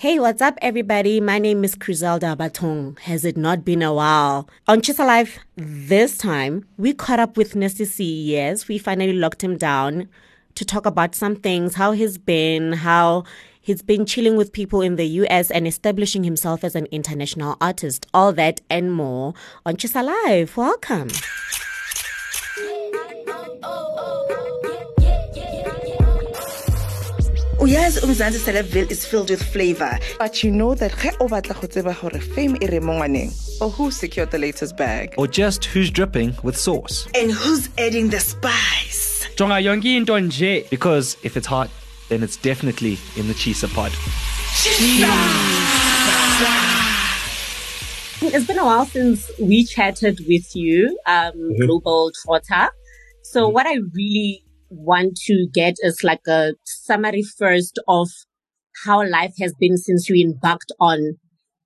Hey, what's up, everybody? My name is Criselda Batong. Has it not been a while? On Chisa Life, this time, we caught up with Nasty C. Yes, we finally locked him down to talk about some things, how he's been, how he's been chilling with people in the US and establishing himself as an international artist. All that and more on Chisa Life. Welcome. Uyazi umzansi celebville is filled with flavor. But you know that ge o batla go tseba gore fame e re mo or who secured the latest bag? Or just who's dripping with sauce? And who's adding the spice? Jonga yonke into nje. Because if it's hot then it's definitely in the chisa pod It's been a while since we chatted with you, um, mm-hmm. Global Twitter. So mm-hmm. what I really want to get is like a summary first of how life has been since you embarked on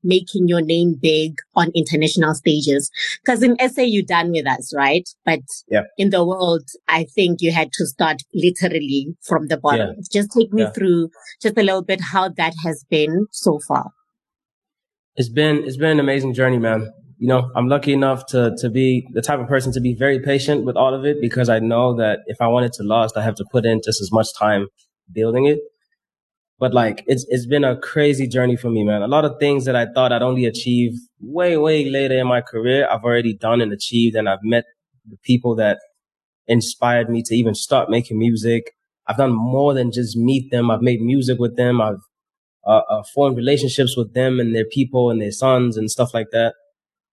making your name big on international stages. Cause in SA, you're done with us, right? But yeah. in the world, I think you had to start literally from the bottom. Yeah. Just take me yeah. through just a little bit how that has been so far. It's been, it's been an amazing journey, man you know, I'm lucky enough to, to be the type of person to be very patient with all of it because I know that if I want it to last, I have to put in just as much time building it. But like, it's, it's been a crazy journey for me, man. A lot of things that I thought I'd only achieve way, way later in my career, I've already done and achieved. And I've met the people that inspired me to even start making music. I've done more than just meet them. I've made music with them. I've uh, uh, formed relationships with them and their people and their sons and stuff like that.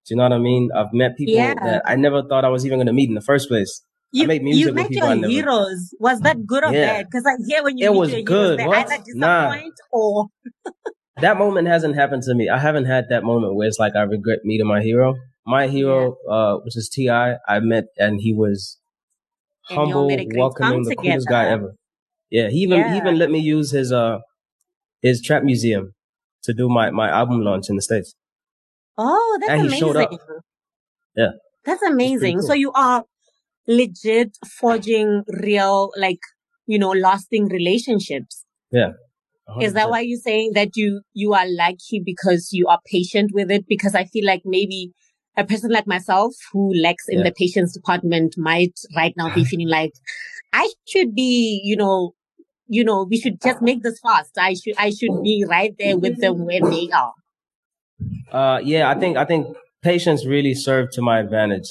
Do you know what I mean? I've met people yeah. that I never thought I was even going to meet in the first place. You, I music you met your never... heroes. Was that good or yeah. bad? Because I hear when you it meet was your good. heroes, either disappoint nah. or. that moment hasn't happened to me. I haven't had that moment where it's like I regret meeting my hero. My hero, yeah. uh, which is T.I., I met and he was and humble, welcoming, the together. coolest guy ever. Yeah, he even yeah. he even let me use his uh his trap museum to do my my album launch in the states. Oh, that's and amazing. Yeah. That's amazing. Cool. So you are legit forging real, like, you know, lasting relationships. Yeah. 100%. Is that why you're saying that you, you are lucky because you are patient with it? Because I feel like maybe a person like myself who lacks in yeah. the patience department might right now be feeling like I should be, you know, you know, we should just make this fast. I should, I should be right there with them where they are. Uh, yeah, I think I think patience really served to my advantage.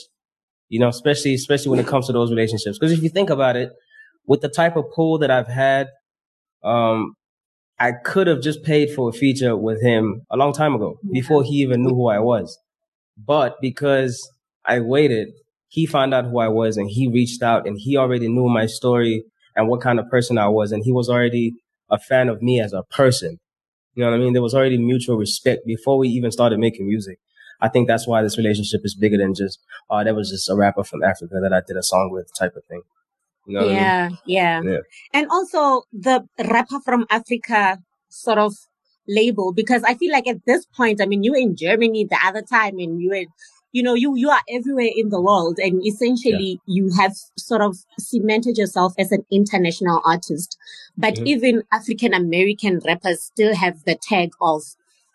You know, especially especially when it comes to those relationships. Because if you think about it, with the type of pull that I've had, um, I could have just paid for a feature with him a long time ago before he even knew who I was. But because I waited, he found out who I was and he reached out and he already knew my story and what kind of person I was. And he was already a fan of me as a person. You know what I mean? There was already mutual respect before we even started making music. I think that's why this relationship is bigger than just, oh, that was just a rapper from Africa that I did a song with type of thing. You know yeah, I mean? yeah, yeah. And also the rapper from Africa sort of label, because I feel like at this point, I mean, you were in Germany the other time and you were you know, you, you are everywhere in the world and essentially yeah. you have sort of cemented yourself as an international artist. But mm-hmm. even African American rappers still have the tag of,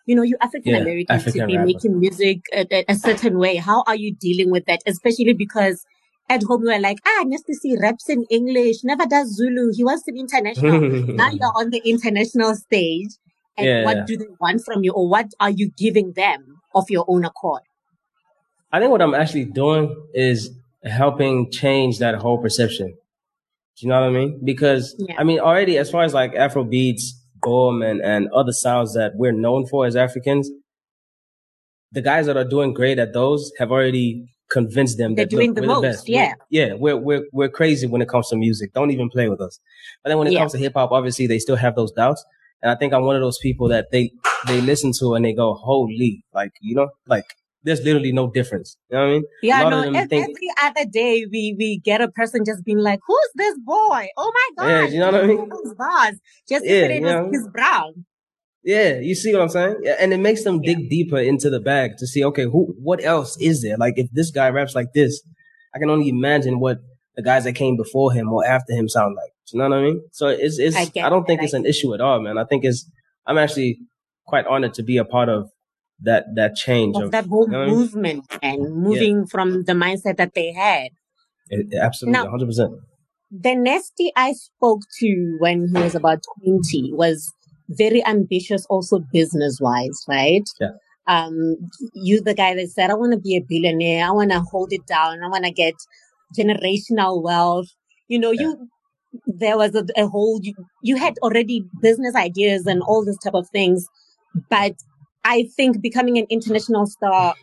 you know, you African American yeah, to be rapper. making music a, a, certain way. How are you dealing with that? Especially because at home you are like, ah, see raps in English, never does Zulu. He wants to be international. now you're on the international stage. And yeah, what do they want from you or what are you giving them of your own accord? I think what I'm actually doing is helping change that whole perception. Do you know what I mean? Because yeah. I mean, already as far as like Afro beats, Gqom and, and other sounds that we're known for as Africans, the guys that are doing great at those have already convinced them They're that doing look, the we're most. the best. Yeah. We're, yeah. We're, we're, we're crazy when it comes to music. Don't even play with us. But then when it yeah. comes to hip hop, obviously they still have those doubts. And I think I'm one of those people that they, they listen to and they go, holy, like, you know, like there's literally no difference. You know what I mean? Yeah, no. Every, think, every other day, we we get a person just being like, "Who's this boy? Oh my god!" Yeah, you know what I mean? Who's boss? Just yeah, you know? his brown. Yeah, you see what I'm saying? Yeah, and it makes them dig yeah. deeper into the bag to see, okay, who, what else is there? Like, if this guy raps like this, I can only imagine what the guys that came before him or after him sound like. You know what I mean? So it's, it's, I, I don't think it's an issue at all, man. I think it's, I'm actually quite honored to be a part of that that change of, of that whole you know movement and moving yeah. from the mindset that they had. It, absolutely, hundred percent. The Nasty I spoke to when he was about twenty was very ambitious, also business wise, right? Yeah. Um, you the guy that said, "I want to be a billionaire. I want to hold it down. I want to get generational wealth." You know, yeah. you there was a, a whole you, you had already business ideas and all this type of things, but I think becoming an international star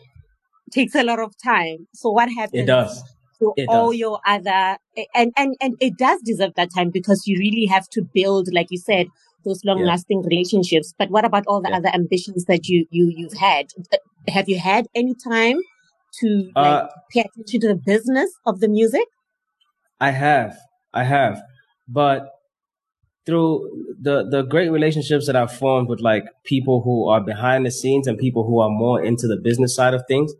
takes a lot of time. So what happens? It does. To it all does. your other and, and and it does deserve that time because you really have to build, like you said, those long lasting yeah. relationships. But what about all the yeah. other ambitions that you you you've had? Have you had any time to like, uh, pay attention to the business of the music? I have, I have, but through the the great relationships that I've formed with like people who are behind the scenes and people who are more into the business side of things,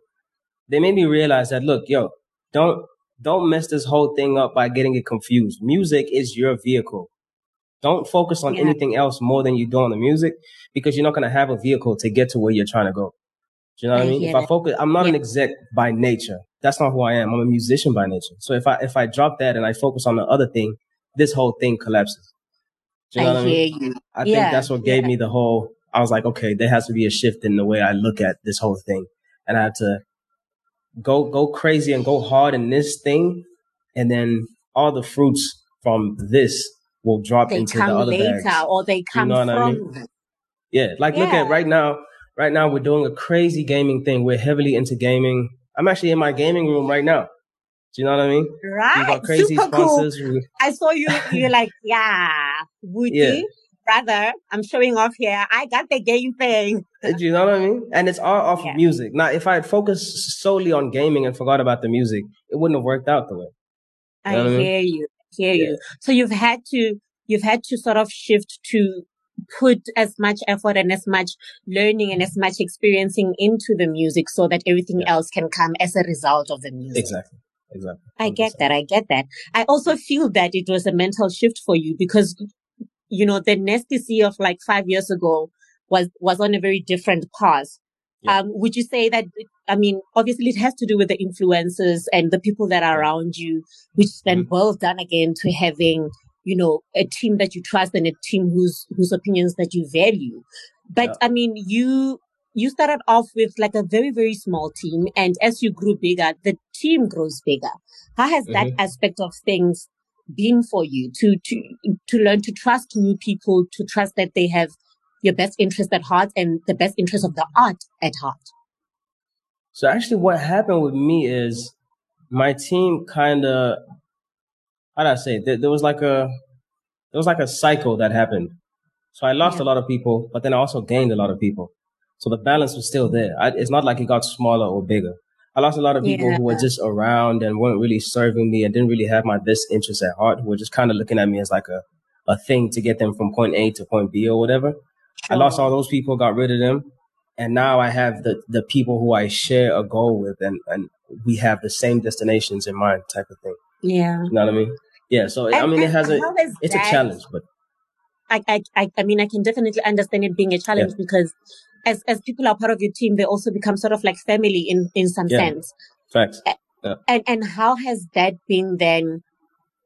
they made me realize that look, yo, don't don't mess this whole thing up by getting it confused. Music is your vehicle. Don't focus on yeah. anything else more than you do on the music because you're not going to have a vehicle to get to where you're trying to go. Do you know what I, I mean? If I focus, I'm not yeah. an exec by nature. That's not who I am. I'm a musician by nature. So if I if I drop that and I focus on the other thing, this whole thing collapses. You know I I mean? You. I yeah, think that's what gave yeah. me the whole. I was like, okay, there has to be a shift in the way I look at this whole thing, and I had to go go crazy and go hard in this thing, and then all the fruits from this will drop they into the other later, bags. or they come you know from. I mean? Yeah, like yeah. look at right now. Right now, we're doing a crazy gaming thing. We're heavily into gaming. I'm actually in my gaming room right now. Do you know what I mean? Right. got crazy Super sponsors. Cool. I saw you. You're like, yeah, Woody, yeah. brother, I'm showing off here. I got the game thing. Do you know what I mean? And it's all off yeah. of music. Now, if I had focused solely on gaming and forgot about the music, it wouldn't have worked out the way. You I hear I mean? you. I hear yeah. you. So you've had to, you've had to sort of shift to put as much effort and as much learning and as much experiencing into the music so that everything else can come as a result of the music. Exactly exactly. 100%. I get that. I get that. I also feel that it was a mental shift for you because, you know, the Nasty of like five years ago was, was on a very different path. Yeah. Um, would you say that, I mean, obviously it has to do with the influences and the people that are around you, which then mm-hmm. boils down again to having, you know, a team that you trust and a team whose, whose opinions that you value. But yeah. I mean, you, you started off with like a very, very small team. And as you grew bigger, the team grows bigger. How has mm-hmm. that aspect of things been for you to, to, to learn to trust new people, to trust that they have your best interest at heart and the best interest of the art at heart? So actually what happened with me is my team kind of, how do I say, there, there was like a, there was like a cycle that happened. So I lost yeah. a lot of people, but then I also gained a lot of people. So the balance was still there. I, it's not like it got smaller or bigger. I lost a lot of people yeah. who were just around and weren't really serving me and didn't really have my best interests at heart, who were just kind of looking at me as like a, a thing to get them from point A to point B or whatever. I lost all those people, got rid of them. And now I have the, the people who I share a goal with and, and we have the same destinations in mind type of thing. Yeah. You know what I mean? Yeah. So, and, I mean, it has a, it's that, a challenge, but. I, I, I mean, I can definitely understand it being a challenge yeah. because as as people are part of your team, they also become sort of like family in in some yeah. sense. Facts. Yeah. And and how has that been then?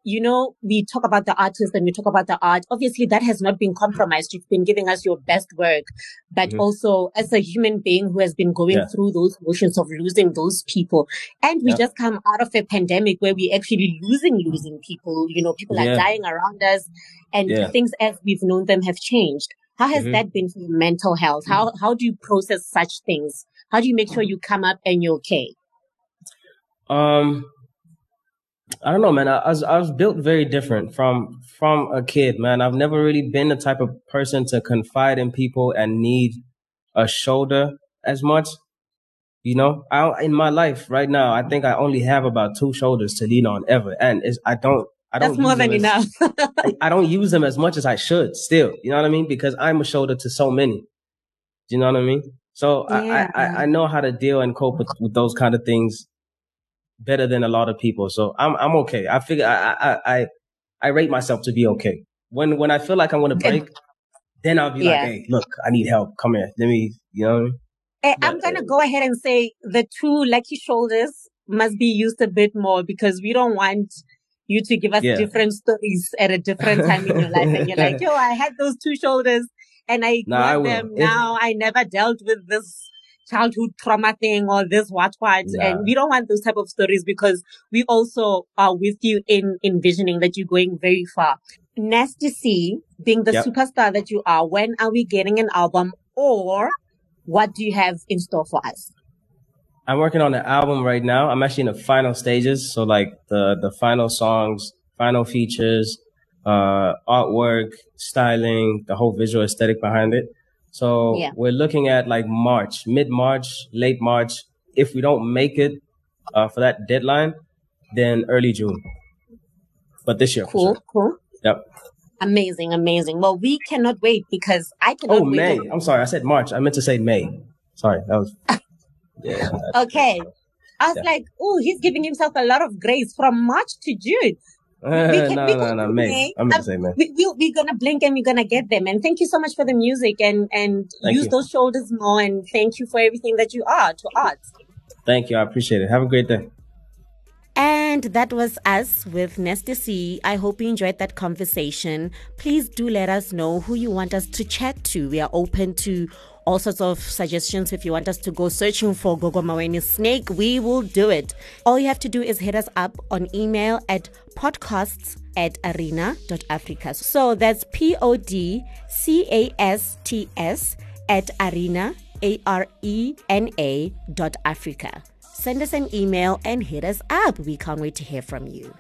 You know, we talk about the artist and we talk about the art. Obviously, that has not been compromised. You've been giving us your best work, but mm-hmm. also as a human being who has been going yeah. through those motions of losing those people. And we just come out of a pandemic where we're actually losing, losing people. You know, people are dying around us and things as we've known them have changed. How has mm-hmm. that been for your mental health? How how do you process such things? How do you make sure you come up and you're okay? Um, I don't know, man. I, I, was I was built very different from from a kid, man. I've never really been the type of person to confide in people and need a shoulder as much. You know, I, in my life right now, I think I only have about two shoulders to lean on ever, and I don't I don't That's more than as, enough. I, I, don't use them as much as I should still. You know what I mean? Because I'm a shoulder to so many. Do you know what I mean? So yeah. I, I, I know how to deal and cope with, with those kind of things better than a lot of people. So I'm I'm okay. I figure I I I, I rate myself to be okay. When when I feel like I'm gonna break, then I'll be Yeah. like, hey, look, I need help. Come here. Let me, you know. I? Eh, I'm gonna uh, go ahead and say the two lucky shoulders must be used a bit more because we don't want you to give us Yeah. different stories at a different time in your life. And you're like, yo, I had those two shoulders and I Nah, I ignored will. them. Now I never dealt with this childhood trauma thing or this what what. Nah. And we don't want those type of stories because we also are with you in envisioning that you're going very far. Nasty C, being the Yep. superstar that you are, when are we getting an album or what do you have in store for us? I'm working on the album right now. I'm actually in the final stages. So like the, the final songs, final features, uh, artwork, styling, the whole visual aesthetic behind it. So Yeah. we're looking at like March, mid March, late March. If we don't make it, uh, for that deadline, then early June. But this year, Cool, sure. cool. Yep. Amazing, amazing. Well, we cannot wait because I cannot Oh, wait. May. I'm sorry. I said March. I meant to say May. Sorry. That was, yeah. Okay. I was Yeah. like, oh, he's giving himself a lot of grace from March to June. no, can- no, no, do May. May. I meant Um, to say May. We, we, we're to blink and we're to get them. And thank you so much for the music and, and Thank use you. those shoulders more. And thank you for everything that you are to art. Thank you. I appreciate it. Have a great day. And that was us with Nasty C. I hope you enjoyed that conversation. Please do let us know who you want us to chat to. We are open to all sorts of suggestions. If you want us to go searching for Gogo Maweni Snake, we will do it. All you have to do is hit us up on email at podcasts at arena.africa. So that's P O D C A S T S at arena, A R E N A dot Africa. Send us an email and hit us up. We can't wait to hear from you.